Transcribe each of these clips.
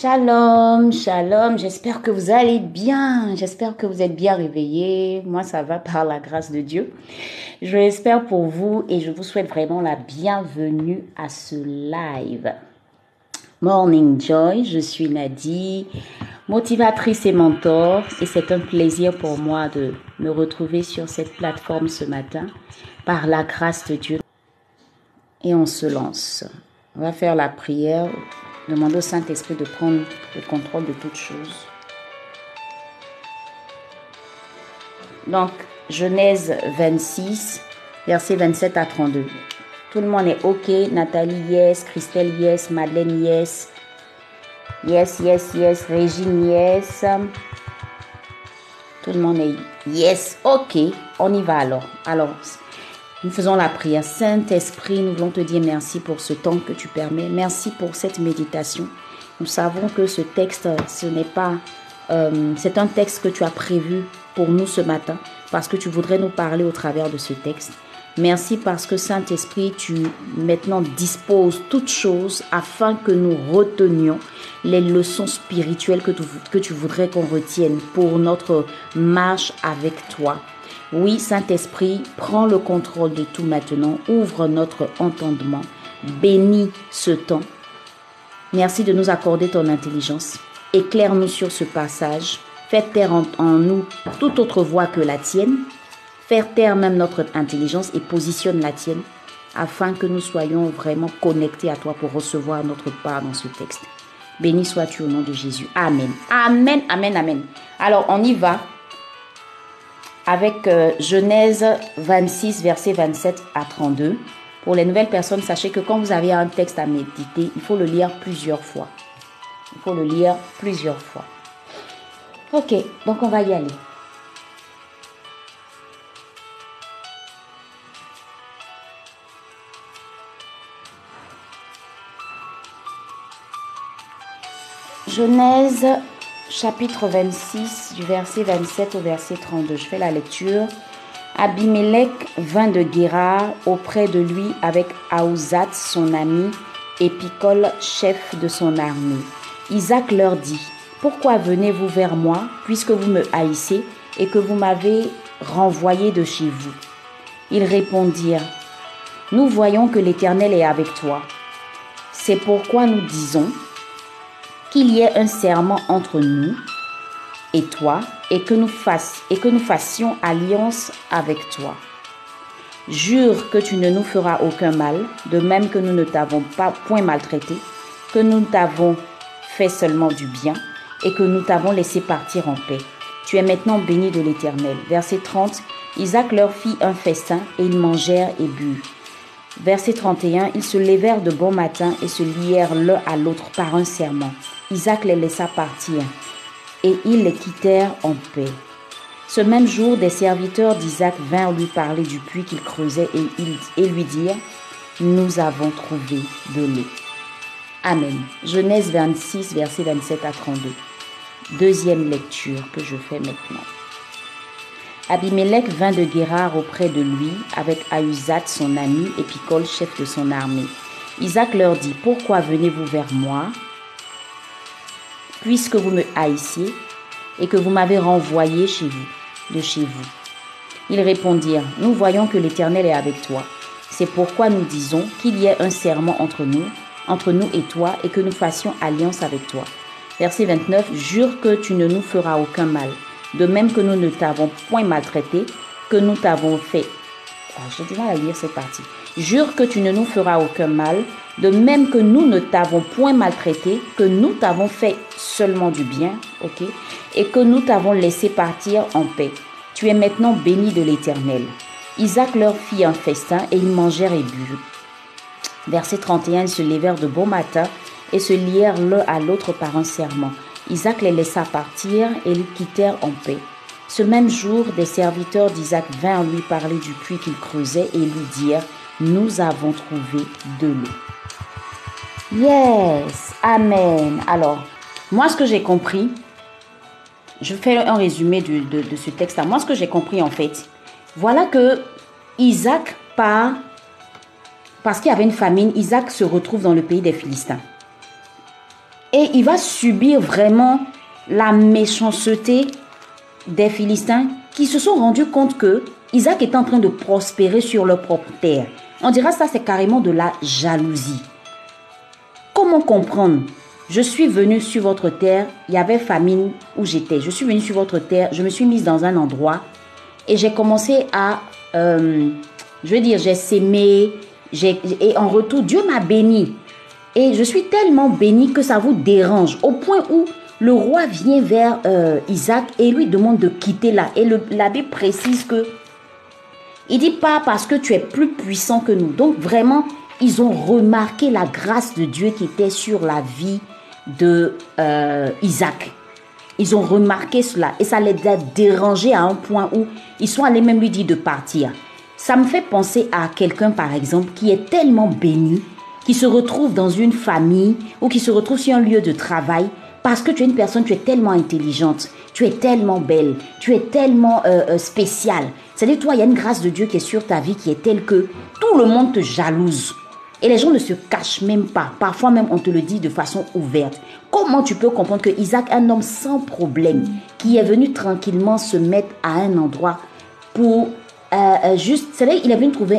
Shalom, shalom, j'espère que vous allez bien, j'espère que vous êtes bien réveillés. Moi, ça va par la grâce de Dieu. Je l'espère pour vous et je vous souhaite vraiment la bienvenue à ce live. Morning Joy, je suis Nadie, motivatrice et mentor et c'est un plaisir pour moi de me retrouver sur cette plateforme ce matin par la grâce de Dieu. Et on se lance. On va faire la prière Demandez au Saint-Esprit de prendre le contrôle de toutes choses. Donc, Genèse 26, versets 27 à 32. Tout le monde est OK. Nathalie, yes. Christelle, yes. Madeleine, yes. Yes, yes, yes. Régine, yes. Tout le monde est yes. OK. On y va alors. Alors, nous faisons la prière. Saint-Esprit, nous voulons te dire merci pour ce temps que tu permets. Merci pour cette méditation. Nous savons que ce texte, ce n'est pas... Euh, c'est un texte que tu as prévu pour nous ce matin parce que tu voudrais nous parler au travers de ce texte. Merci parce que Saint-Esprit, tu maintenant disposes toutes choses afin que nous retenions les leçons spirituelles que tu, que tu voudrais qu'on retienne pour notre marche avec toi. Oui, Saint-Esprit, prends le contrôle de tout maintenant, ouvre notre entendement, bénis ce temps. Merci de nous accorder ton intelligence. Éclaire-nous sur ce passage. Fais taire en, nous toute autre voix que la tienne. Fais taire même notre intelligence et positionne la tienne afin que nous soyons vraiment connectés à toi pour recevoir notre part dans ce texte. Béni sois-tu au nom de Jésus. Amen. Amen, amen, amen. Alors, on y va avec euh, Genèse 26, versets 27 à 32. Pour les nouvelles personnes, sachez que quand vous avez un texte à méditer, il faut le lire plusieurs fois. Il faut le lire plusieurs fois. Ok, donc on va y aller. Genèse chapitre 26, du verset 27 au verset 32. Je fais la lecture. Abimelech vint de Guérard auprès de lui avec Aouzat, son ami, et Picol, chef de son armée. Isaac leur dit, Pourquoi venez-vous vers moi, puisque vous me haïssez et que vous m'avez renvoyé de chez vous? Ils répondirent, Nous voyons que l'Éternel est avec toi. C'est pourquoi nous disons, qu'il y ait un serment entre nous et toi et que nous, fassions alliance avec toi. Jure que tu ne nous feras aucun mal, de même que nous ne t'avons pas point maltraité, que nous t'avons fait seulement du bien et que nous t'avons laissé partir en paix. Tu es maintenant béni de l'Éternel. Verset 30. Isaac leur fit un festin et ils mangèrent et burent. Verset 31. Ils se levèrent de bon matin et se lièrent l'un à l'autre par un serment. Isaac les laissa partir, et ils les quittèrent en paix. Ce même jour, des serviteurs d'Isaac vinrent lui parler du puits qu'il creusait et, lui dirent, Nous avons trouvé de l'eau. Amen. Genèse 26, versets 27 à 32. Deuxième lecture que je fais maintenant. Abimelech vint de Guérard auprès de lui avec Ahuzat son ami et Picol chef de son armée. Isaac leur dit, Pourquoi venez-vous vers moi puisque vous me haïssiez et que vous m'avez renvoyé chez vous, de chez vous? Ils répondirent, Nous voyons que l'Éternel est avec toi. C'est pourquoi nous disons qu'il y ait un serment entre nous, entre nous et toi, et que nous fassions alliance avec toi. Verset 29, Jure que tu ne nous feras aucun mal, de même que nous ne t'avons point maltraité, que nous t'avons fait. Mal à lire. Jure que tu ne nous feras aucun mal, de même que nous ne t'avons point maltraité, que nous t'avons fait seulement du bien, ok, et que nous t'avons laissé partir en paix. Tu es maintenant béni de l'Éternel. Isaac leur fit un festin et ils mangèrent et burent. Verset 31, ils se levèrent de bon matin et se lièrent l'un à l'autre par un serment. Isaac les laissa partir et ils quittèrent en paix. Ce même jour, des serviteurs d'Isaac vinrent lui parler du puits qu'il creusait et lui dirent, Nous avons trouvé de l'eau. Yes, Amen. Alors, moi, ce que j'ai compris, je fais un résumé de, ce texte-là. Moi, ce que j'ai compris, en fait, voilà que Isaac part, parce qu'il y avait une famine, Isaac se retrouve dans le pays des Philistins. Et il va subir vraiment la méchanceté des Philistins qui se sont rendus compte que Isaac est en train de prospérer sur leur propre terre. On dira ça, c'est carrément de la jalousie. Comment comprendre? Je suis venu sur votre terre, il y avait famine où j'étais. Je suis venu sur votre terre, je me suis mise dans un endroit et j'ai commencé à, euh, je veux dire, j'ai sémé, et en retour, Dieu m'a béni. Et je suis tellement béni que ça vous dérange, au point où le roi vient vers euh, Isaac et lui demande de quitter là. Et l'abbé précise que il dit pas parce que tu es plus puissant que nous. Donc vraiment, ils ont remarqué la grâce de Dieu qui était sur la vie de euh, Isaac. Ils ont remarqué cela et ça les a dérangés à un point où ils sont allés même lui dire de partir. Ça me fait penser à quelqu'un par exemple qui est tellement béni, qui se retrouve dans une famille ou qui se retrouve sur un lieu de travail parce que tu es une personne, tu es tellement intelligente, tu es tellement belle, tu es tellement euh, euh, spéciale. C'est-à-dire, toi, il y a une grâce de Dieu qui est sur ta vie qui est telle que tout le monde te jalouse. Et les gens ne se cachent même pas. Parfois même, on te le dit de façon ouverte. Comment tu peux comprendre que Isaac, un homme sans problème, qui est venu tranquillement se mettre à un endroit pour euh, juste, c'est-à-dire, il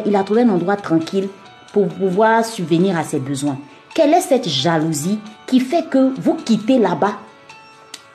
il a trouvé un endroit tranquille pour pouvoir subvenir à ses besoins. Quelle est cette jalousie qui fait que vous quittez là-bas?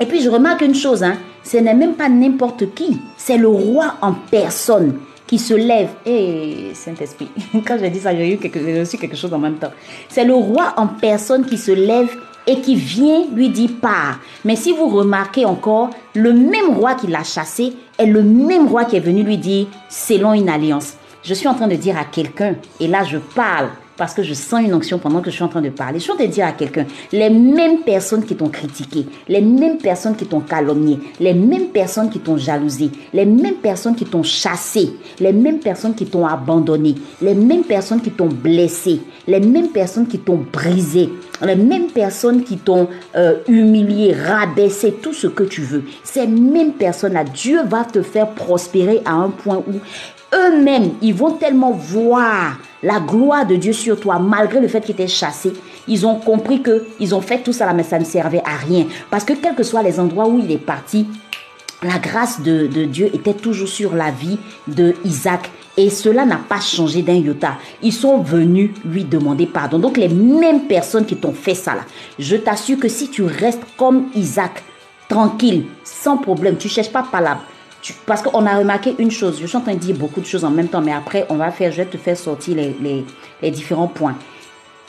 Et puis je remarque une chose, hein, ce n'est même pas n'importe qui, c'est le roi en personne qui se lève. Et Saint-Esprit, quand j'ai dit ça, j'ai eu reçu quelque chose en même temps. C'est le roi en personne qui se lève et qui vient lui dire pars. Mais si vous remarquez encore, le même roi qui l'a chassé est le même roi qui est venu lui dire selon une alliance. Je suis en train de dire à quelqu'un, et là je parle parce que je sens une onction pendant que je suis en train de parler. Je suis en train de dire à quelqu'un, les mêmes personnes qui t'ont critiqué, les mêmes personnes qui t'ont calomnié, les mêmes personnes qui t'ont jalousé, les mêmes personnes qui t'ont chassé, les mêmes personnes qui t'ont abandonné, les mêmes personnes qui t'ont blessé, les mêmes personnes qui t'ont brisé, les mêmes personnes qui t'ont euh, humilié, rabaissé, tout ce que tu veux. Ces mêmes personnes-là, Dieu va te faire prospérer à un point où eux-mêmes, ils vont tellement voir la gloire de Dieu sur toi, malgré le fait qu'ils étaient chassés. Ils ont compris que ils ont fait tout ça là, mais ça ne servait à rien. Parce que quels que soient les endroits où il est parti, la grâce de, Dieu était toujours sur la vie de Isaac. Et cela n'a pas changé d'un iota. Ils sont venus lui demander pardon. Donc les mêmes personnes qui t'ont fait ça là, je t'assure que si tu restes comme Isaac, tranquille, sans problème, tu cherches pas palabre, parce qu'on a remarqué une chose, je suis en train de dire beaucoup de choses en même temps, mais après, on va faire, je vais te faire sortir les, les, différents points.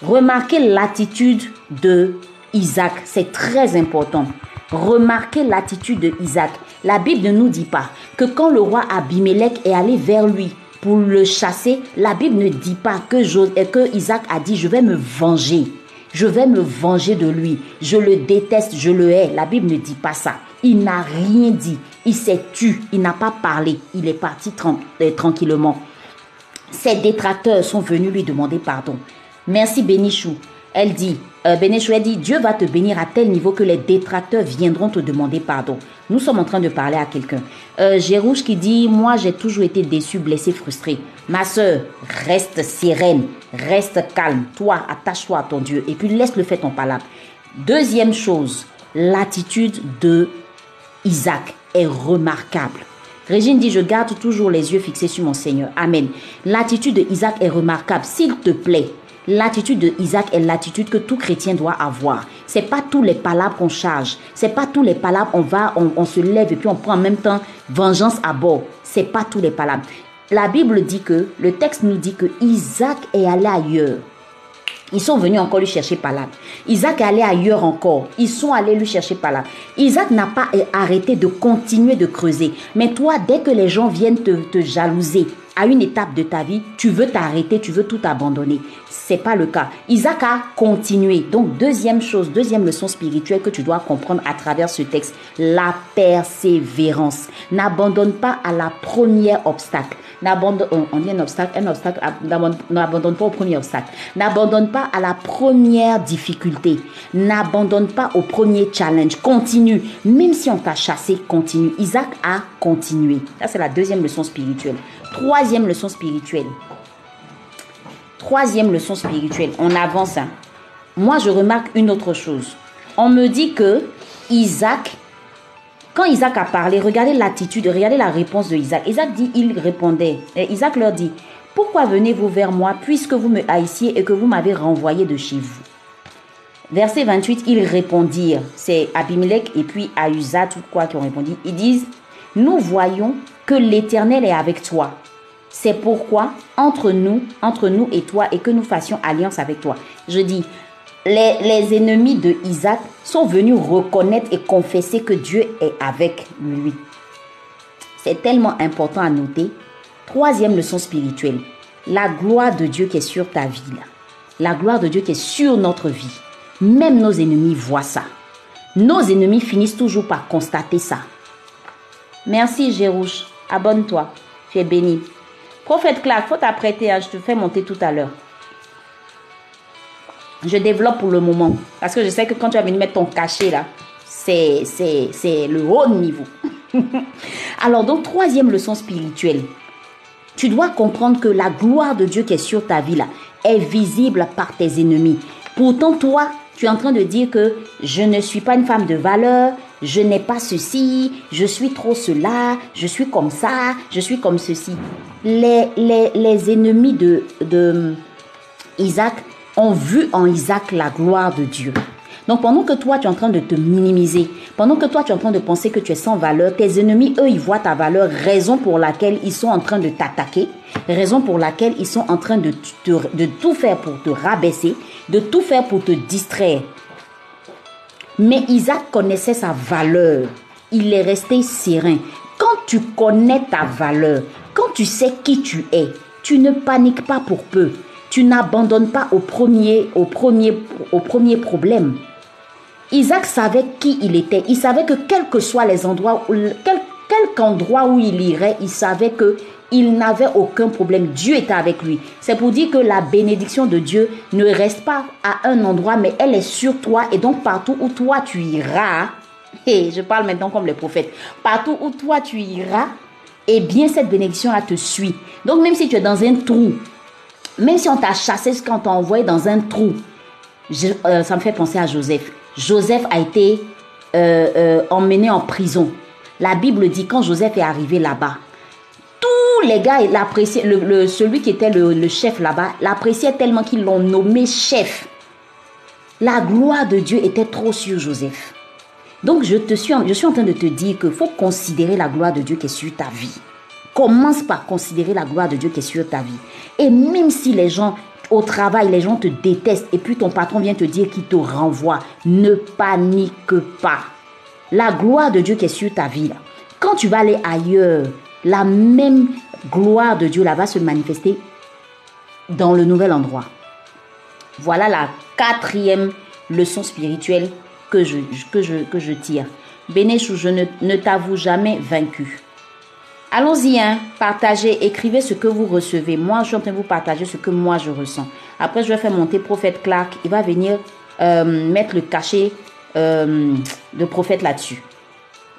Remarquez l'attitude de Isaac, c'est très important. Remarquez l'attitude de Isaac. La Bible ne nous dit pas que quand le roi Abimelech est allé vers lui pour le chasser, la Bible ne dit pas que, que Isaac a dit je vais me venger. Je vais me venger de lui. Je le déteste, je le hais. La Bible ne dit pas ça. Il n'a rien dit. Il s'est tu. Il n'a pas parlé. Il est parti euh, tranquillement. Ses détracteurs sont venus lui demander pardon. Merci Bénichou. Elle dit, euh, elle dit, Dieu va te bénir à tel niveau que les détracteurs viendront te demander pardon. Nous sommes en train de parler à quelqu'un. Euh, qui dit, moi j'ai toujours été déçu, blessé, frustré. Ma soeur, reste sereine, reste calme. Toi, attache-toi à ton Dieu et puis laisse le fait ton palabre. Deuxième chose, l'attitude de Isaac remarquable. Régine dit, je garde toujours les yeux fixés sur mon Seigneur. Amen. L'attitude de Isaac est remarquable. S'il te plaît, l'attitude de Isaac est l'attitude que tout chrétien doit avoir. C'est pas tous les palabres qu'on charge. C'est pas tous les palabres on va, on, se lève et puis on prend en même temps vengeance à bord. C'est pas tous les palabres. La Bible dit que, le texte nous dit que Isaac est allé ailleurs. Ils sont venus encore lui chercher par là. Isaac est allé ailleurs encore. Ils sont allés lui chercher par là. Isaac n'a pas arrêté de continuer de creuser. Mais toi, dès que les gens viennent te, te jalouser, à une étape de ta vie, tu veux t'arrêter, tu veux tout abandonner. C'est pas le cas. Isaac a continué. Donc, deuxième chose, deuxième leçon spirituelle que tu dois comprendre à travers ce texte, la persévérance. N'abandonne pas à la première obstacle. N'abandonne, pas au premier obstacle. N'abandonne pas à la première difficulté. N'abandonne pas au premier challenge. Continue. Même si on t'a chassé, continue. Isaac a continué. Ça, c'est la deuxième leçon spirituelle. Troisième leçon spirituelle. Troisième leçon spirituelle. On avance. Hein. Moi, je remarque une autre chose. on me dit que Isaac, quand Isaac a parlé, regardez l'attitude, regardez la réponse de Isaac. Isaac dit, il répondait. Et Isaac leur dit, pourquoi venez-vous vers moi puisque vous me haïssiez et que vous m'avez renvoyé de chez vous? Verset 28, ils répondirent, c'est Abimelech et puis Ahuzat ou quoi qui ont répondu. Ils disent, nous voyons que l'Éternel est avec toi. C'est pourquoi entre nous, entre nous et toi, et que nous fassions alliance avec toi. Je dis, les, ennemis de Isaac sont venus reconnaître et confesser que Dieu est avec lui. C'est tellement important à noter. Troisième leçon spirituelle, la gloire de Dieu qui est sur ta vie. La gloire de Dieu qui est sur notre vie. Même nos ennemis voient ça. Nos ennemis finissent toujours par constater ça. Merci Jérouche. Abonne-toi. Tu es béni. Prophète Clark, faut t'apprêter. Hein. Je te fais monter tout à l'heure. Je développe pour le moment. Parce que je sais que quand tu vas venir mettre ton cachet là, c'est, le haut niveau. Alors, donc, troisième leçon spirituelle. Tu dois comprendre que la gloire de Dieu qui est sur ta vie là est visible par tes ennemis. Pourtant, toi, tu es en train de dire que je ne suis pas une femme de valeur, je n'ai pas ceci, je suis trop cela, je suis comme ça, je suis comme ceci. Les, les, les ennemis de, de Isaac ont vu en Isaac la gloire de Dieu. Donc pendant que toi tu es en train de te minimiser, pendant que toi tu es en train de penser que tu es sans valeur, tes ennemis, eux, ils voient ta valeur, raison pour laquelle ils sont en train de t'attaquer, raison pour laquelle ils sont en train de, de tout faire pour te rabaisser, de tout faire pour te distraire. Mais Isaac connaissait sa valeur. Il est resté serein. Quand tu connais ta valeur, quand tu sais qui tu es, tu ne paniques pas pour peu. Tu n'abandonnes pas au premier, au premier, au premier problème. Isaac savait qui il était. Il savait que quels que soient les endroits, quel, quelque endroit où il irait, il savait que il n'avait aucun problème. Dieu était avec lui. C'est pour dire que la bénédiction de Dieu ne reste pas à un endroit, mais elle est sur toi. Et donc partout où toi tu iras, et je parle maintenant comme les prophètes, partout où toi tu iras, eh bien cette bénédiction-là te suit. Donc même si tu es dans un trou, même si on t'a chassé quand on t'a envoyé dans un trou, euh, ça me fait penser à Joseph. Joseph a été euh, euh, emmené en prison. La Bible dit quand Joseph est arrivé là-bas, tous les gars l'appréciaient, celui qui était le, chef là-bas l'appréciait tellement qu'ils l'ont nommé chef. La gloire de Dieu était trop sur Joseph. Donc je, te suis, je suis en train de te dire qu'il faut considérer la gloire de Dieu qui est sur ta vie. Commence par considérer la gloire de Dieu qui est sur ta vie. Et même si les gens au travail, les gens te détestent et puis ton patron vient te dire qu'il te renvoie, ne panique pas. La gloire de Dieu qui est sur ta vie, quand tu vas aller ailleurs, la même gloire de Dieu là va se manifester dans le nouvel endroit. Voilà la quatrième leçon spirituelle que je, que je, que je tire. Bénéchou, je ne, ne t'avoue jamais vaincu. Allons-y, hein, partagez, écrivez ce que vous recevez. Moi, je suis en train de vous partager ce que moi je ressens. Après, je vais faire monter prophète Clark. Il va venir euh, mettre le cachet euh, de prophète là-dessus.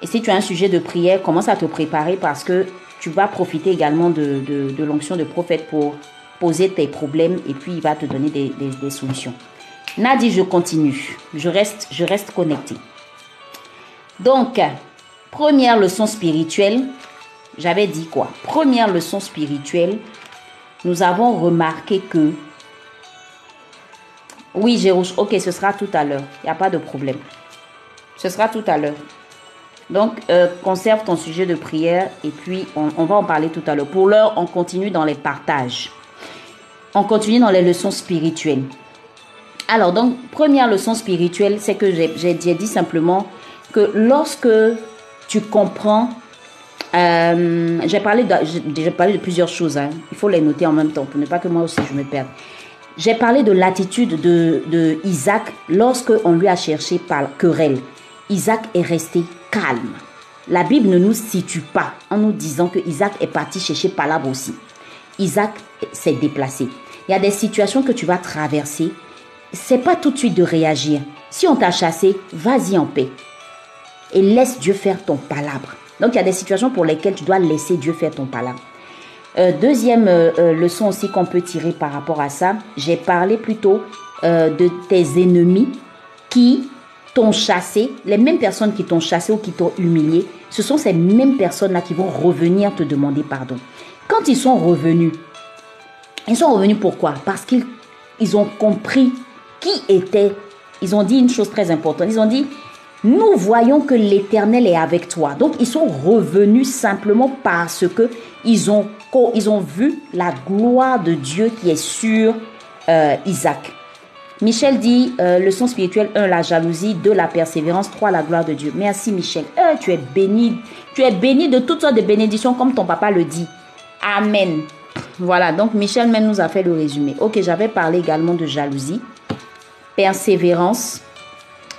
Et si tu as un sujet de prière, commence à te préparer parce que tu vas profiter également de, l'onction de prophète pour poser tes problèmes et puis il va te donner des, des, solutions. Nadi, je continue. Je reste, je reste connecté. Donc, première leçon spirituelle, j'avais dit quoi? Première leçon spirituelle, nous avons remarqué que... Oui, Jérouche, ok, ce sera tout à l'heure. Il n'y a pas de problème. Ce sera tout à l'heure. Donc, euh, conserve ton sujet de prière et puis on, va en parler tout à l'heure. Pour l'heure, on continue dans les partages. On continue dans les leçons spirituelles. Alors, donc, première leçon spirituelle, c'est que j'ai dit simplement que lorsque tu comprends, euh, j'ai parlé, de, parlé de plusieurs choses, hein. il faut les noter en même temps pour ne pas que moi aussi je me perde. J'ai parlé de l'attitude de, de Isaac lorsque on lui a cherché par querelle. Isaac est resté calme. La Bible ne nous situe pas en nous disant que Isaac est parti chercher Palabre aussi. Isaac s'est déplacé. Il y a des situations que tu vas traverser. C'est pas tout de suite de réagir. Si on t'a chassé, vas-y en paix. Et laisse Dieu faire ton palabre. Donc il y a des situations pour lesquelles tu dois laisser Dieu faire ton palabre. Euh, deuxième euh, euh, leçon aussi qu'on peut tirer par rapport à ça, j'ai parlé plutôt de tes ennemis qui t'ont chassé, les mêmes personnes qui t'ont chassé ou qui t'ont humilié, ce sont ces mêmes personnes-là qui vont revenir te demander pardon. Quand ils sont revenus, ils sont revenus pourquoi? Parce qu'ils ils ont compris qui était. Ils ont dit une chose très importante. Ils ont dit, nous voyons que l'Éternel est avec toi. Donc ils sont revenus simplement parce que ils ont, ils ont vu la gloire de Dieu qui est sur euh, Isaac. Michel dit, euh, leçon spirituelle 1, la jalousie, 2, la persévérance, 3, la gloire de Dieu. Merci Michel. Tu es béni. Tu es béni de toutes sortes de bénédictions comme ton papa le dit. Amen. Voilà, donc Michel même nous a fait le résumé. Ok, j'avais parlé également de jalousie, persévérance,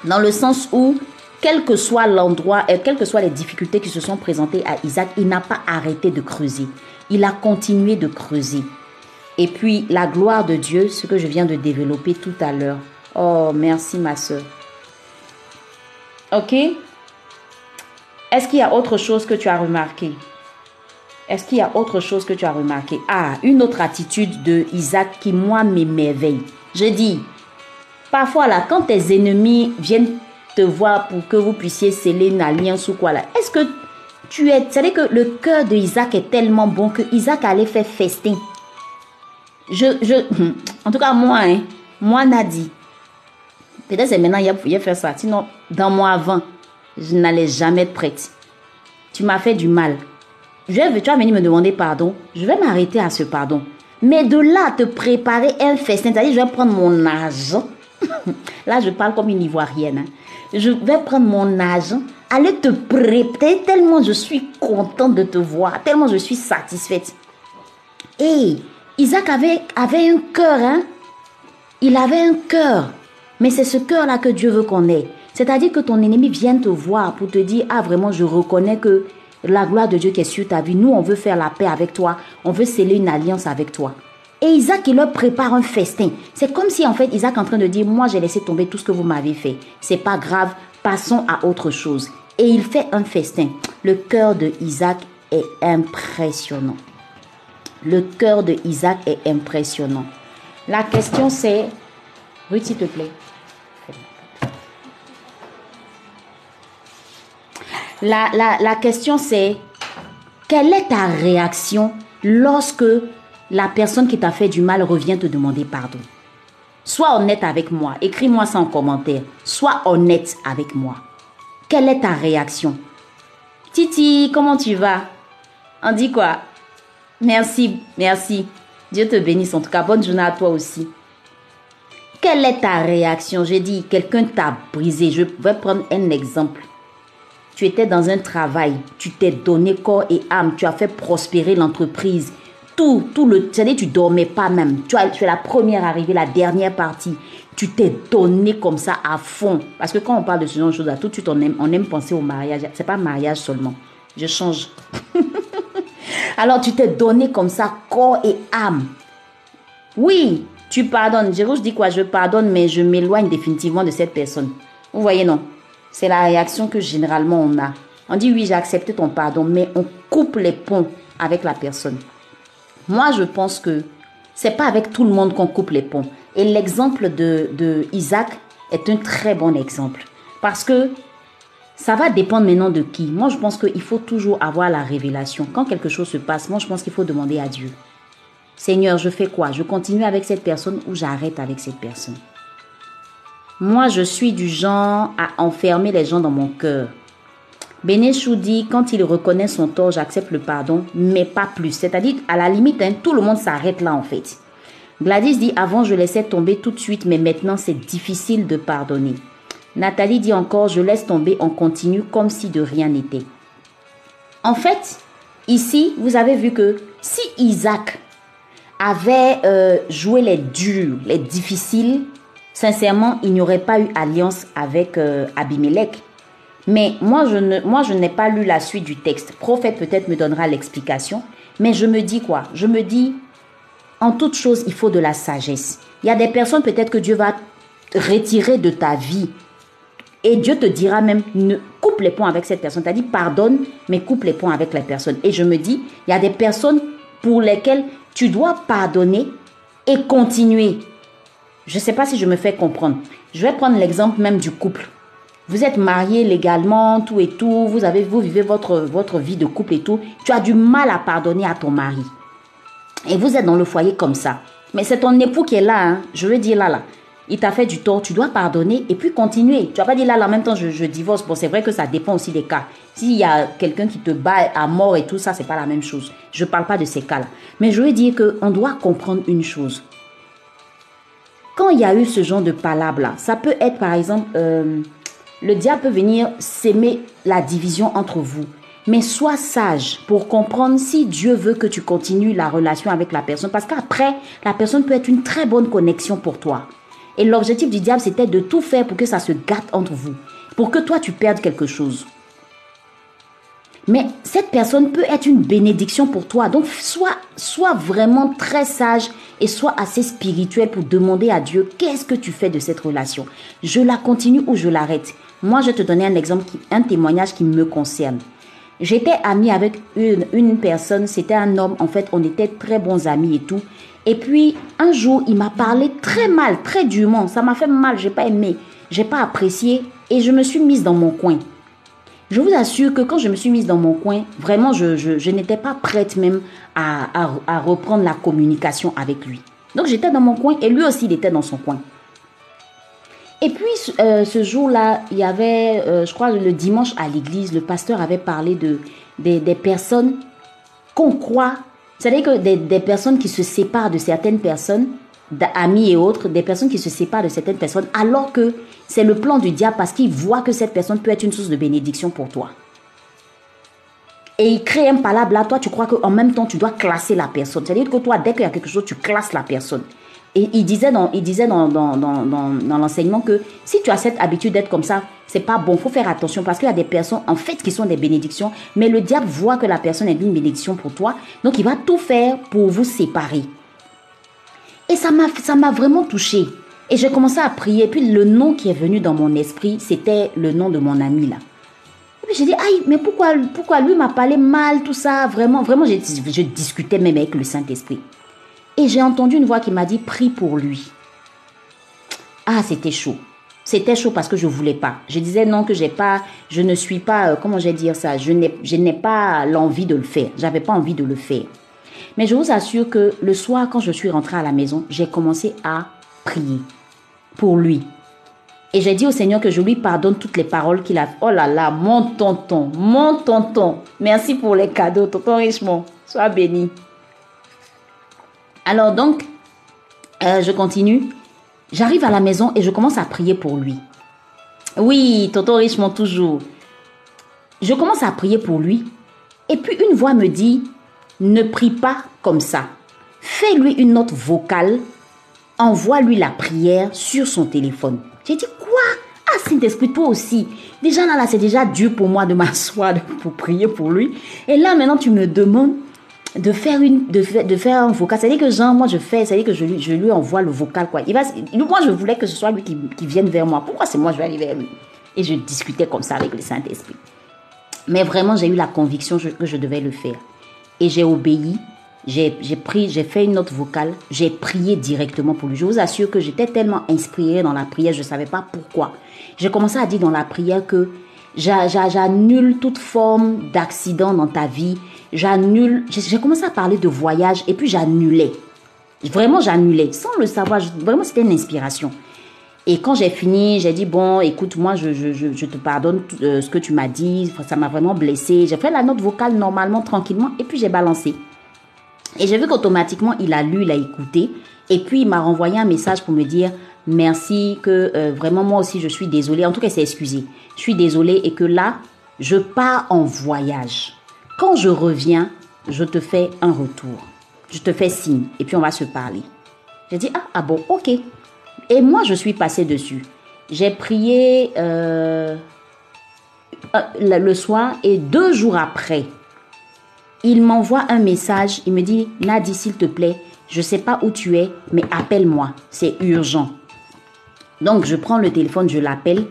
dans le sens où, quel que soit l'endroit, et quelles que soient les difficultés qui se sont présentées à Isaac, il n'a pas arrêté de creuser. Il a continué de creuser. Et puis, la gloire de Dieu, ce que je viens de développer tout à l'heure. Oh, merci ma soeur. Ok? Est-ce qu'il y a autre chose que tu as remarqué? Est-ce qu'il y a autre chose que tu as remarqué? Ah, une autre attitude de Isaac qui, moi, m'émerveille. Je dis, parfois là, quand tes ennemis viennent te voir pour que vous puissiez sceller une alliance ou quoi là, est-ce que tu es... C'est-à-dire que le cœur de Isaac est tellement bon que Isaac allait faire festin? Je, je, en tout cas, moi, hein, moi, Nadi, peut-être c'est maintenant il a faire ça. Sinon, dans moi avant, je n'allais jamais être prête. Tu m'as fait du mal. Je tu vas venir me demander pardon. Je vais m'arrêter à ce pardon. Mais de là, te préparer un festin, c'est-à-dire je vais prendre mon argent. Là, je parle comme une ivoirienne. Hein. Je vais prendre mon argent, aller te préparer tellement je suis contente de te voir, tellement je suis satisfaite. Et Isaac avait, avait un cœur, hein? Il avait un cœur. Mais c'est ce cœur-là que Dieu veut qu'on ait. C'est-à-dire que ton ennemi vient te voir pour te dire, ah vraiment, je reconnais que la gloire de Dieu qui est sur ta vie. Nous, on veut faire la paix avec toi. On veut sceller une alliance avec toi. Et Isaac, il leur prépare un festin. C'est comme si, en fait, Isaac est en train de dire, moi, j'ai laissé tomber tout ce que vous m'avez fait. C'est pas grave. Passons à autre chose. Et il fait un festin. Le cœur de Isaac est impressionnant. Le cœur de Isaac est impressionnant. La question c'est, Ruth, s'il te plaît. La, question c'est, quelle est ta réaction lorsque la personne qui t'a fait du mal revient te demander pardon Sois honnête avec moi, écris-moi ça en commentaire. Sois honnête avec moi. Quelle est ta réaction? Titi, comment tu vas? On dit quoi? Merci, merci. Dieu te bénisse en tout cas. Bonne journée à toi aussi. Quelle est ta réaction? J'ai dit, quelqu'un t'a brisé. Je vais prendre un exemple tu étais dans un travail, tu t'es donné corps et âme, tu as fait prospérer l'entreprise. Tout, tout le, c'est-à-dire tu dormais pas même. Tu, es la première arrivée, la dernière partie. Tu t'es donné comme ça à fond. Parce que quand on parle de ce genre de choses, tout de suite, on aime, on aime penser au mariage. C'est pas mariage seulement. Je change. Alors, tu t'es donné comme ça, corps et âme. Oui, tu pardonnes. Je vous dis quoi? Je pardonne, mais je m'éloigne définitivement de cette personne. Vous voyez, non? C'est la réaction que généralement on a. On dit oui, j'ai accepté ton pardon, mais on coupe les ponts avec la personne. Moi, je pense que c'est pas avec tout le monde qu'on coupe les ponts. Et l'exemple de, Isaac est un très bon exemple. Parce que ça va dépendre maintenant de qui. Moi, je pense qu'il faut toujours avoir la révélation. Quand quelque chose se passe, moi, je pense qu'il faut demander à Dieu. Seigneur, je fais quoi? Je continue avec cette personne ou j'arrête avec cette personne? Moi, je suis du genre à enfermer les gens dans mon cœur. Bénéchou dit, quand il reconnaît son tort, j'accepte le pardon, mais pas plus. C'est-à-dire, à la limite, hein, tout le monde s'arrête là en fait. Gladys dit, avant je laissais tomber tout de suite, mais maintenant c'est difficile de pardonner. Nathalie dit encore, je laisse tomber, on continue comme si de rien n'était. En fait, ici, vous avez vu que si Isaac avait euh, joué les durs, les difficiles, sincèrement, il n'y aurait pas eu alliance avec euh, Abimelech. Mais moi, je ne, moi, je n'ai pas lu la suite du texte. Prophète peut-être me donnera l'explication. Mais je me dis quoi? Je me dis, en toute chose, il faut de la sagesse. Il y a des personnes peut-être que Dieu va retirer de ta vie. Et Dieu te dira même, ne coupe les ponts avec cette personne. Tu as dit pardonne, mais coupe les ponts avec la personne. Et je me dis, il y a des personnes pour lesquelles tu dois pardonner et continuer. Je ne sais pas si je me fais comprendre. Je vais prendre l'exemple même du couple. Vous êtes marié légalement, tout et tout, vous, avez, vous vivez votre, vie de couple et tout, tu as du mal à pardonner à ton mari. Et vous êtes dans le foyer comme ça. Mais c'est ton époux qui est là, hein. je veux dire là, là. Il t'a fait du tort, tu dois pardonner et puis continuer. Tu vas pas dire là, là, en même temps, je, divorce. Bon, c'est vrai que ça dépend aussi des cas. S'il y a quelqu'un qui te bat à mort et tout ça, c'est pas la même chose. Je parle pas de ces cas-là. Mais je veux dire qu'on doit comprendre une chose. Quand il y a eu ce genre de palabre là, ça peut être par exemple, euh, le diable peut venir s'aimer la division entre vous. Mais sois sage pour comprendre si Dieu veut que tu continues la relation avec la personne. Parce qu'après, la personne peut être une très bonne connexion pour toi. Et l'objectif du diable, c'était de tout faire pour que ça se gâte entre vous. Pour que toi, tu perdes quelque chose. Mais cette personne peut être une bénédiction pour toi. Donc, sois, sois vraiment très sage et sois assez spirituel pour demander à Dieu qu'est-ce que tu fais de cette relation? Je la continue ou je l'arrête? Moi, je vais te donner un exemple, un témoignage qui me concerne. J'étais amie avec une, une personne, c'était un homme, en fait, on était très bons amis et tout. Et puis, un jour, il m'a parlé très mal, très durement. Ça m'a fait mal, j'ai pas aimé, j'ai pas apprécié et je me suis mise dans mon coin. Je vous assure que quand je me suis mise dans mon coin, vraiment, je, je, n'étais pas prête même à, à, à reprendre la communication avec lui. Donc, j'étais dans mon coin et lui aussi, il était dans son coin. Et puis, euh, ce jour-là, il y avait, euh, je crois, le dimanche à l'église, le pasteur avait parlé de, des, des personnes qu'on croit. C'est-à-dire que des, des, personnes qui se séparent de certaines personnes, d'amis et autres, des personnes qui se séparent de certaines personnes, alors que c'est le plan du diable parce qu'il voit que cette personne peut être une source de bénédiction pour toi. Et il crée un palabre là, toi tu crois qu'en même temps tu dois classer la personne. C'est-à-dire que toi, dès qu'il y a quelque chose, tu classes la personne. Et il disait dans, il dans, dans, dans, dans l'enseignement que si tu as cette habitude d'être comme ça, c'est pas bon. faut faire attention parce qu'il y a des personnes, en fait, qui sont des bénédictions, mais le diable voit que la personne est une bénédiction pour toi. Donc, il va tout faire pour vous séparer. Et ça m'a, ça m'a vraiment touché. Et j'ai commencé à prier. Puis, le nom qui est venu dans mon esprit, c'était le nom de mon ami là. J'ai dit, aïe, mais pourquoi, pourquoi lui m'a parlé mal, tout ça? Vraiment, vraiment, je, discutais même avec le Saint-Esprit. Et j'ai entendu une voix qui m'a dit prie pour lui. Ah, c'était chaud. C'était chaud parce que je voulais pas. Je disais non que j'ai pas, je ne suis pas, euh, comment je vais dire ça, je n'ai, je n'ai pas l'envie de le faire. J'avais pas envie de le faire. Mais je vous assure que le soir, quand je suis rentrée à la maison, j'ai commencé à prier pour lui. Et j'ai dit au Seigneur que je lui pardonne toutes les paroles qu'il a. Oh là là, mon tonton, mon tonton. Merci pour les cadeaux, tonton Richemont. Sois béni. Alors donc, euh, je continue. J'arrive à la maison et je commence à prier pour lui. Oui, Toto Richemont toujours. Je commence à prier pour lui. Et puis une voix me dit, ne prie pas comme ça. Fais-lui une note vocale. Envoie-lui la prière sur son téléphone. J'ai dit, quoi? Ah, Saint-Esprit, toi aussi. Déjà là, là c'est déjà dur pour moi de m'asseoir pour prier pour lui. Et là, maintenant, tu me demandes de faire une de, un vocal c'est à dire que genre moi je fais c'est à dire que je lui envoie le vocal quoi il va moi je voulais que ce soit lui qui, qui vienne vers moi pourquoi c'est moi je vais aller vers lui? Et je discutais comme ça avec le Saint Esprit mais vraiment j'ai eu la conviction que je devais le faire et j'ai obéi j'ai pris j'ai fait une note vocale j'ai prié directement pour lui je vous assure que j'étais tellement inspirée dans la prière je savais pas pourquoi j'ai commencé à dire dans la prière que j'annule toute forme d'accident dans ta vie j'annule. J'ai commencé à parler de voyage et puis j'annulais. Vraiment, j'annulais. Sans le savoir, vraiment, c'était une inspiration. Et quand j'ai fini, j'ai dit, bon, écoute, moi, je, je, je te pardonne euh, ce que tu m'as dit. Ça m'a vraiment blessé. J'ai fait la note vocale normalement, tranquillement, et puis j'ai balancé. Et j'ai vu qu'automatiquement, il a lu, il a écouté. Et puis, il m'a renvoyé un message pour me dire, merci, que euh, vraiment, moi aussi, je suis désolée. En tout cas, c'est excusé. Je suis désolée et que là, je pars en voyage. Quand je reviens, je te fais un retour. Je te fais signe et puis on va se parler. J'ai dit, ah, ah bon, ok. Et moi, je suis passée dessus. J'ai prié euh, euh, le soir et deux jours après, il m'envoie un message. Il me dit, Nadi, s'il te plaît, je ne sais pas où tu es, mais appelle-moi. C'est urgent. Donc, je prends le téléphone, je l'appelle.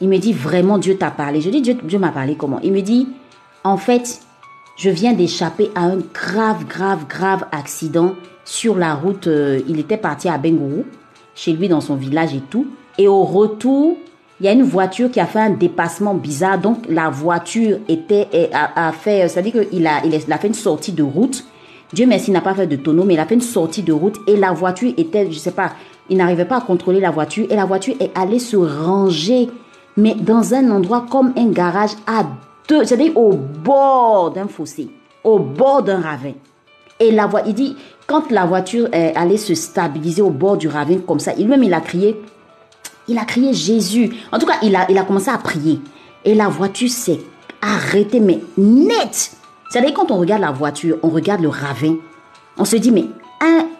Il me dit, vraiment, Dieu t'a parlé. Je dis, Dieu, Dieu m'a parlé comment? Il me dit, en fait, je viens d'échapper à un grave, grave, grave accident sur la route. Euh, il était parti à Bengourou, chez lui dans son village et tout. Et au retour, il y a une voiture qui a fait un dépassement bizarre. Donc, la voiture était, a, a fait, c'est-à-dire qu'il a, il a fait une sortie de route. Dieu merci, il n'a pas fait de tonneau, mais il a fait une sortie de route et la voiture était, je sais pas, il n'arrivait pas à contrôler la voiture et la voiture est allée se ranger, mais dans un endroit comme un garage à deux, c'est-à-dire au bord d'un fossé, au bord d'un ravin. Et la voix, il dit, quand la voiture est allée se stabiliser au bord du ravin comme ça, il même il a crié, il a crié Jésus. En tout cas, il a, il a commencé à prier. Et la voiture s'est arrêtée, mais net. C'est-à-dire, quand on regarde la voiture, on regarde le ravin, on se dit, mais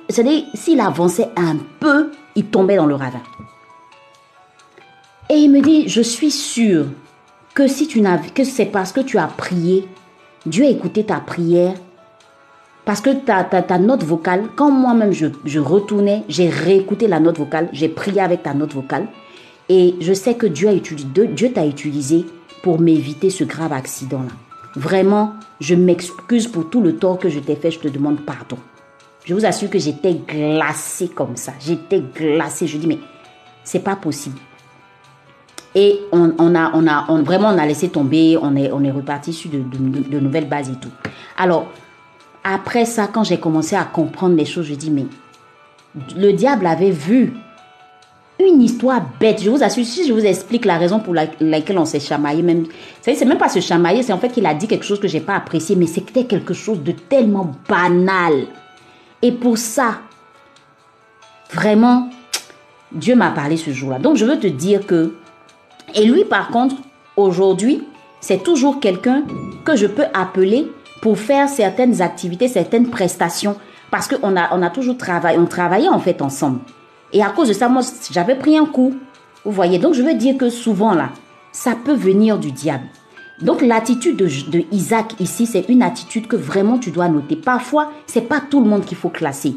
c'est-à-dire, s'il avançait un peu, il tombait dans le ravin. Et il me dit, je suis sûr que si tu n'as, que c'est parce que tu as prié, Dieu a écouté ta prière parce que ta, ta, note vocale, quand moi-même je, je retournais, j'ai réécouté la note vocale, j'ai prié avec ta note vocale. Et je sais que Dieu, a utilisé, t'a utilisé pour m'éviter ce grave accident-là. Vraiment, je m'excuse pour tout le tort que je t'ai fait, je te demande pardon. Je vous assure que j'étais glacée comme ça. J'étais glacée. Je dis, mais c'est pas possible. Et on, on a, on a, on, vraiment, on a laissé tomber. On est, on est reparti sur de nouvelles bases et tout. Alors, après ça, quand j'ai commencé à comprendre les choses, je dis, mais le diable avait vu une histoire bête. Je vous assure, si je vous explique la raison pour laquelle on s'est chamaillé, même, c'est même pas se chamailler, c'est en fait qu'il a dit quelque chose que j'ai pas apprécié, mais c'était quelque chose de tellement banal. Et pour ça, vraiment, Dieu m'a parlé ce jour-là. Donc je veux te dire que, et lui par contre, aujourd'hui, c'est toujours quelqu'un que je peux appeler pour faire certaines activités, certaines prestations. Parce qu'on a, on a toujours travaillé, on travaillait en fait ensemble. Et à cause de ça, moi, j'avais pris un coup. Vous voyez, donc je veux dire que souvent là, ça peut venir du diable. Donc l'attitude de, de, Isaac ici, c'est une attitude que vraiment tu dois noter. Parfois, c'est pas tout le monde qu'il faut classer.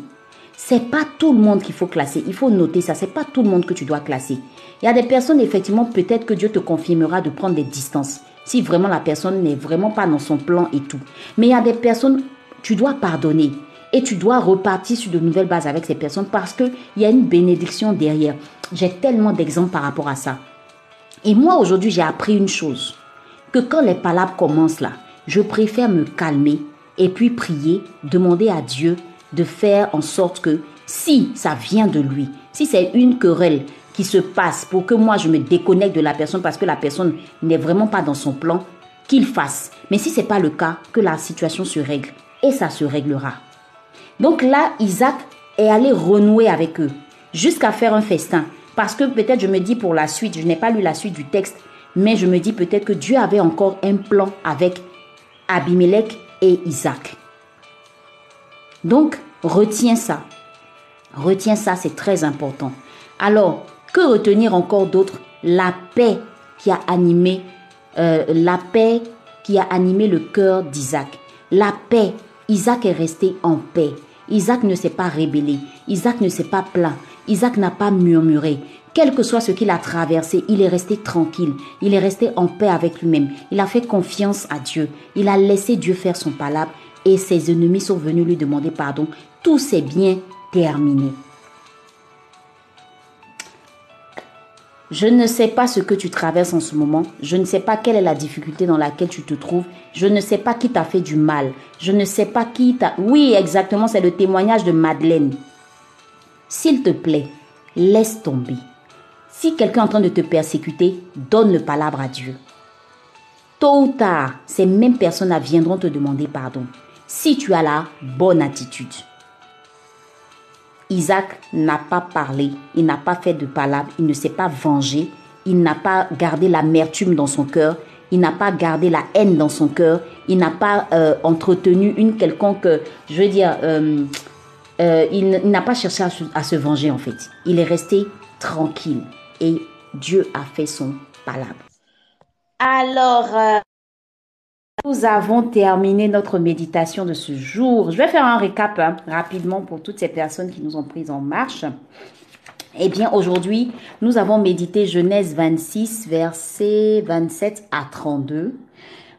C'est pas tout le monde qu'il faut classer. Il faut noter ça. C'est pas tout le monde que tu dois classer. Il y a des personnes, effectivement, peut-être que Dieu te confirmera de prendre des distances si vraiment la personne n'est vraiment pas dans son plan et tout. Mais il y a des personnes, tu dois pardonner et tu dois repartir sur de nouvelles bases avec ces personnes parce qu'il y a une bénédiction derrière. J'ai tellement d'exemples par rapport à ça. Et moi, aujourd'hui, j'ai appris une chose, que quand les palabres commencent là, je préfère me calmer et puis prier, demander à Dieu de faire en sorte que si ça vient de lui, si c'est une querelle, qui se passe pour que moi je me déconnecte de la personne parce que la personne n'est vraiment pas dans son plan, qu'il fasse. Mais si ce n'est pas le cas, que la situation se règle. Et ça se réglera. Donc là, Isaac est allé renouer avec eux jusqu'à faire un festin. Parce que peut-être je me dis pour la suite, je n'ai pas lu la suite du texte, mais je me dis peut-être que Dieu avait encore un plan avec Abimelech et Isaac. Donc, retiens ça. Retiens ça, c'est très important. Alors, que retenir encore d'autre La paix qui a animé, euh, la paix qui a animé le cœur d'Isaac. La paix. Isaac est resté en paix. Isaac ne s'est pas rébellé. Isaac ne s'est pas plaint. Isaac n'a pas murmuré. Quel que soit ce qu'il a traversé, il est resté tranquille. Il est resté en paix avec lui-même. Il a fait confiance à Dieu. Il a laissé Dieu faire son palabre et ses ennemis sont venus lui demander pardon. Tout s'est bien terminé. Je ne sais pas ce que tu traverses en ce moment. Je ne sais pas quelle est la difficulté dans laquelle tu te trouves. Je ne sais pas qui t'a fait du mal. Je ne sais pas qui t'a... Oui, exactement, c'est le témoignage de Madeleine. S'il te plaît, laisse tomber. Si quelqu'un est en train de te persécuter, donne le palabre à Dieu. Tôt ou tard, ces mêmes personnes viendront te demander pardon. Si tu as la bonne attitude. Isaac n'a pas parlé, il n'a pas fait de palabre, il ne s'est pas vengé, il n'a pas gardé l'amertume dans son cœur, il n'a pas gardé la haine dans son cœur, il n'a pas euh, entretenu une quelconque, je veux dire, euh, euh, il n'a pas cherché à, à, se venger en fait. Il est resté tranquille et Dieu a fait son palabre. Alors, nous avons terminé notre méditation de ce jour. Je vais faire un récap hein, rapidement pour toutes ces personnes qui nous ont prises en marche. Eh bien, aujourd'hui, nous avons médité Genèse 26, versets 27 à 32.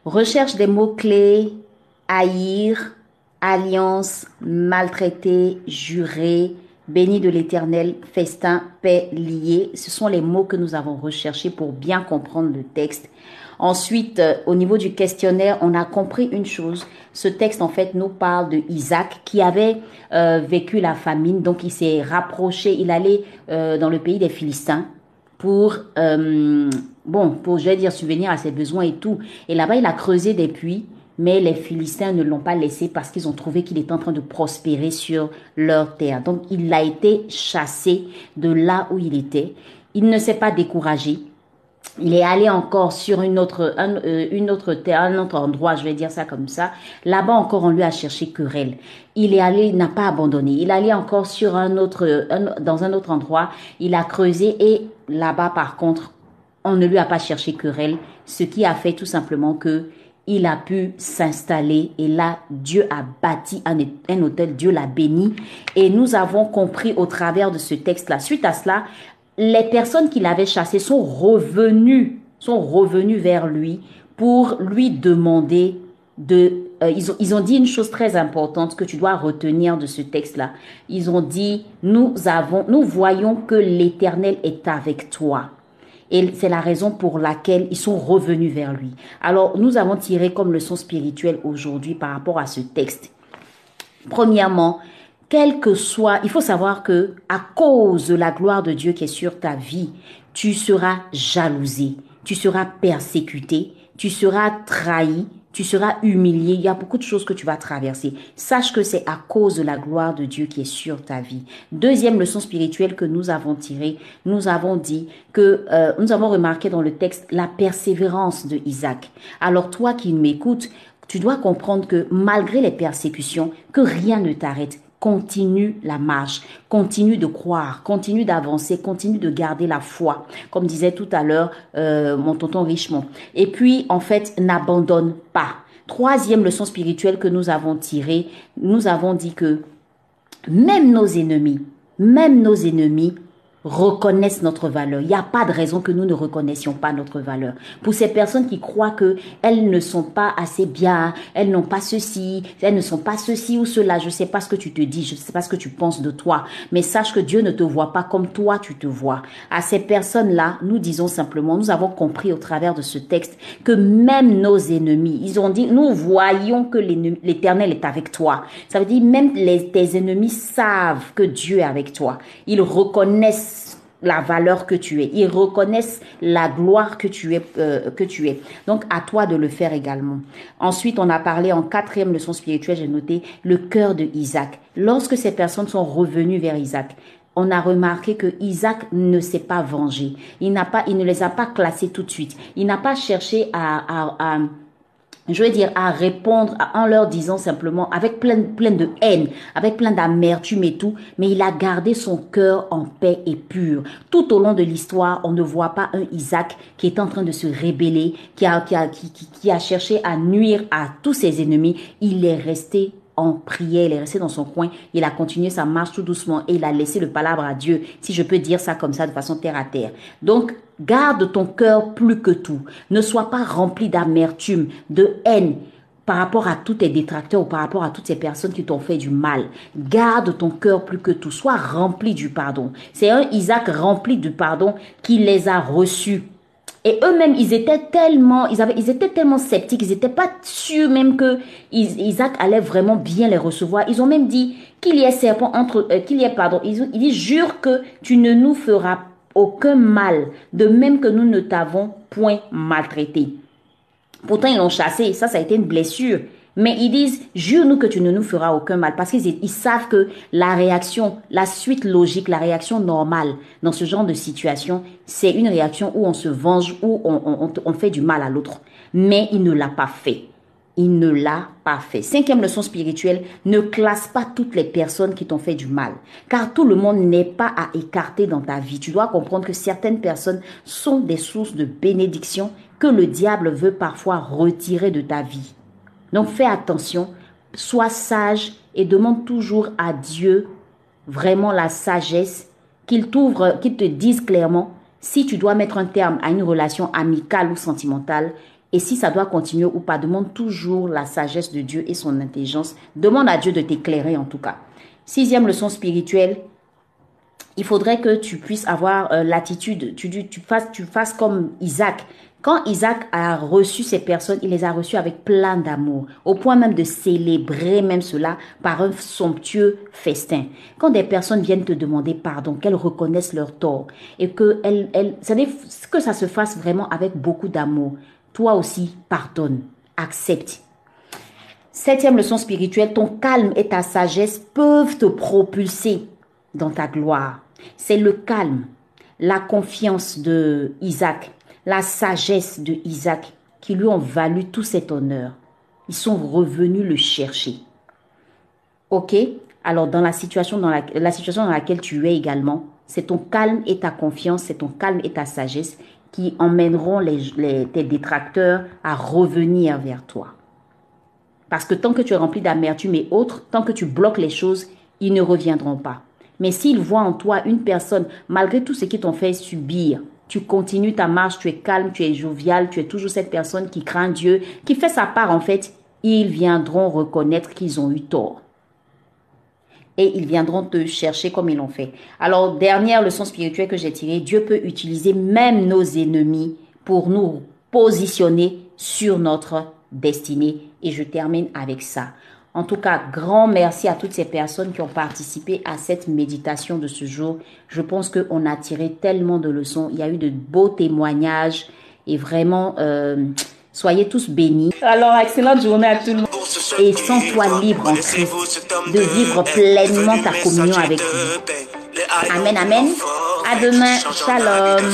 Recherche des mots-clés, haïr, alliance, maltraiter, jurer, béni de l'Éternel, festin, paix, lié. Ce sont les mots que nous avons recherchés pour bien comprendre le texte. Ensuite, euh, au niveau du questionnaire, on a compris une chose. Ce texte, en fait, nous parle de Isaac qui avait euh, vécu la famine. Donc, il s'est rapproché, il allait euh, dans le pays des Philistins pour, bon, pour, je vais dire, subvenir à ses besoins et tout. Et là-bas, il a creusé des puits mais les Philistins ne l'ont pas laissé parce qu'ils ont trouvé qu'il était en train de prospérer sur leur terre. Donc il a été chassé de là où il était. Il ne s'est pas découragé. Il est allé encore sur une autre, euh, une autre terre, un autre endroit, je vais dire ça comme ça. Là-bas encore, on lui a cherché querelle. Il est allé, n'a pas abandonné. Il est allé encore sur un autre, dans un autre endroit. Il a creusé et là-bas, par contre, on ne lui a pas cherché querelle, ce qui a fait tout simplement que il a pu s'installer et là, Dieu a bâti un, un hôtel, Dieu l'a béni. Et nous avons compris au travers de ce texte-là, suite à cela, les personnes qui l'avaient chassé sont revenues, sont revenues vers lui pour lui demander de... Euh, ils, ont, ils ont dit une chose très importante que tu dois retenir de ce texte-là. Ils ont dit, nous avons, nous voyons que l'Éternel est avec toi. Et c'est la raison pour laquelle ils sont revenus vers lui. Alors, nous avons tiré comme leçon spirituelle aujourd'hui par rapport à ce texte. Premièrement, quel que soit, il faut savoir que à cause de la gloire de Dieu qui est sur ta vie, tu seras jalousé, tu seras persécuté, tu seras trahi, tu seras humilié. Il y a beaucoup de choses que tu vas traverser. Sache que c'est à cause de la gloire de Dieu qui est sur ta vie. Deuxième leçon spirituelle que nous avons tirée, nous avons dit que euh, nous avons remarqué dans le texte la persévérance de Isaac. Alors toi qui m'écoutes, tu dois comprendre que malgré les persécutions, que rien ne t'arrête continue la marche, continue de croire, continue d'avancer, continue de garder la foi, comme disait tout à l'heure euh, mon tonton Richemont. Et puis, en fait, n'abandonne pas. Troisième leçon spirituelle que nous avons tirée, nous avons dit que même nos ennemis, même nos ennemis reconnaissent notre valeur. Il n'y a pas de raison que nous ne reconnaissions pas notre valeur. Pour ces personnes qui croient que elles ne sont pas assez bien, elles n'ont pas ceci, elles ne sont pas ceci ou cela, je sais pas ce que tu te dis, je sais pas ce que tu penses de toi, mais sache que Dieu ne te voit pas comme toi tu te vois. À ces personnes-là, nous disons simplement, nous avons compris au travers de ce texte que même nos ennemis, ils ont dit, nous voyons que l'Éternel est avec toi. Ça veut dire même les, tes ennemis savent que Dieu est avec toi. Ils reconnaissent la valeur que tu es. Ils reconnaissent la gloire que tu es. Euh, que tu es. Donc à toi de le faire également. Ensuite, on a parlé en quatrième leçon spirituelle, j'ai noté le cœur de Isaac. Lorsque ces personnes sont revenues vers Isaac, on a remarqué que Isaac ne s'est pas vengé. Il n'a pas, il ne les a pas classés tout de suite. Il n'a pas cherché à, à je veux dire, à répondre en leur disant simplement, avec plein, plein de haine, avec plein d'amertume et tout, mais il a gardé son cœur en paix et pur. Tout au long de l'histoire, on ne voit pas un Isaac qui est en train de se rébeller, qui a, qui a, qui, qui a cherché à nuire à tous ses ennemis. Il est resté en prière, il est resté dans son coin, il a continué sa marche tout doucement et il a laissé le palabre à Dieu, si je peux dire ça comme ça de façon terre à terre. Donc, garde ton cœur plus que tout. Ne sois pas rempli d'amertume, de haine par rapport à tous tes détracteurs ou par rapport à toutes ces personnes qui t'ont fait du mal. Garde ton cœur plus que tout. Sois rempli du pardon. C'est un Isaac rempli du pardon qui les a reçus et eux-mêmes, ils étaient tellement, ils avaient, ils étaient tellement sceptiques, ils n'étaient pas sûrs même que Isaac allait vraiment bien les recevoir. Ils ont même dit qu'il y ait serpent entre, euh, qu'il y ait pardon. Ils, ils disent jure que tu ne nous feras aucun mal, de même que nous ne t'avons point maltraité. Pourtant, ils l'ont chassé. Ça, ça a été une blessure. Mais ils disent, jure-nous que tu ne nous feras aucun mal. Parce qu'ils savent que la réaction, la suite logique, la réaction normale dans ce genre de situation, c'est une réaction où on se venge, où on, fait du mal à l'autre. Mais il ne l'a pas fait. Il ne l'a pas fait. Cinquième leçon spirituelle, ne classe pas toutes les personnes qui t'ont fait du mal. Car tout le monde n'est pas à écarter dans ta vie. Tu dois comprendre que certaines personnes sont des sources de bénédiction que le diable veut parfois retirer de ta vie. Donc fais attention, sois sage et demande toujours à Dieu vraiment la sagesse, qu'il t'ouvre, qu'il te dise clairement si tu dois mettre un terme à une relation amicale ou sentimentale et si ça doit continuer ou pas. Demande toujours la sagesse de Dieu et son intelligence. Demande à Dieu de t'éclairer en tout cas. Sixième leçon spirituelle, il faudrait que tu puisses avoir euh, l'attitude, tu, tu, fasses, tu comme Isaac. Quand Isaac a reçu ces personnes, il les a reçues avec plein d'amour, au point même de célébrer même cela par un somptueux festin. Quand des personnes viennent te demander pardon, qu'elles reconnaissent leur tort et que, que ça se fasse vraiment avec beaucoup d'amour, toi aussi, pardonne, accepte. Septième leçon spirituelle, ton calme et ta sagesse peuvent te propulser dans ta gloire. C'est le calme, la confiance de Isaac, la sagesse de Isaac qui lui ont valu tout cet honneur. Ils sont revenus le chercher. Ok? Alors dans la situation dans, la, situation dans laquelle tu es également, c'est ton calme et ta confiance, c'est ton calme et ta sagesse qui emmèneront tes détracteurs à revenir vers toi. Parce que tant que tu es rempli d'amertume et autres, tant que tu bloques les choses, ils ne reviendront pas. Mais s'ils voient en toi une personne, malgré tout ce qu'ils t'ont fait subir, tu continues ta marche, tu es calme, tu es jovial, tu es toujours cette personne qui craint Dieu, qui fait sa part en fait, ils viendront reconnaître qu'ils ont eu tort. Et ils viendront te chercher comme ils l'ont fait. Alors, dernière leçon spirituelle que j'ai tirée, Dieu peut utiliser même nos ennemis pour nous positionner sur notre destinée. Et je termine avec ça. En tout cas, grand merci à toutes ces personnes qui ont participé à cette méditation de ce jour. Je pense qu'on a tiré tellement de leçons. Il y a eu de beaux témoignages et vraiment, euh, soyez tous bénis. Alors, excellente journée à tout le monde. Et sens-toi libre en Christ de vivre pleinement ta communion avec lui. Amen, amen. À demain. Shalom.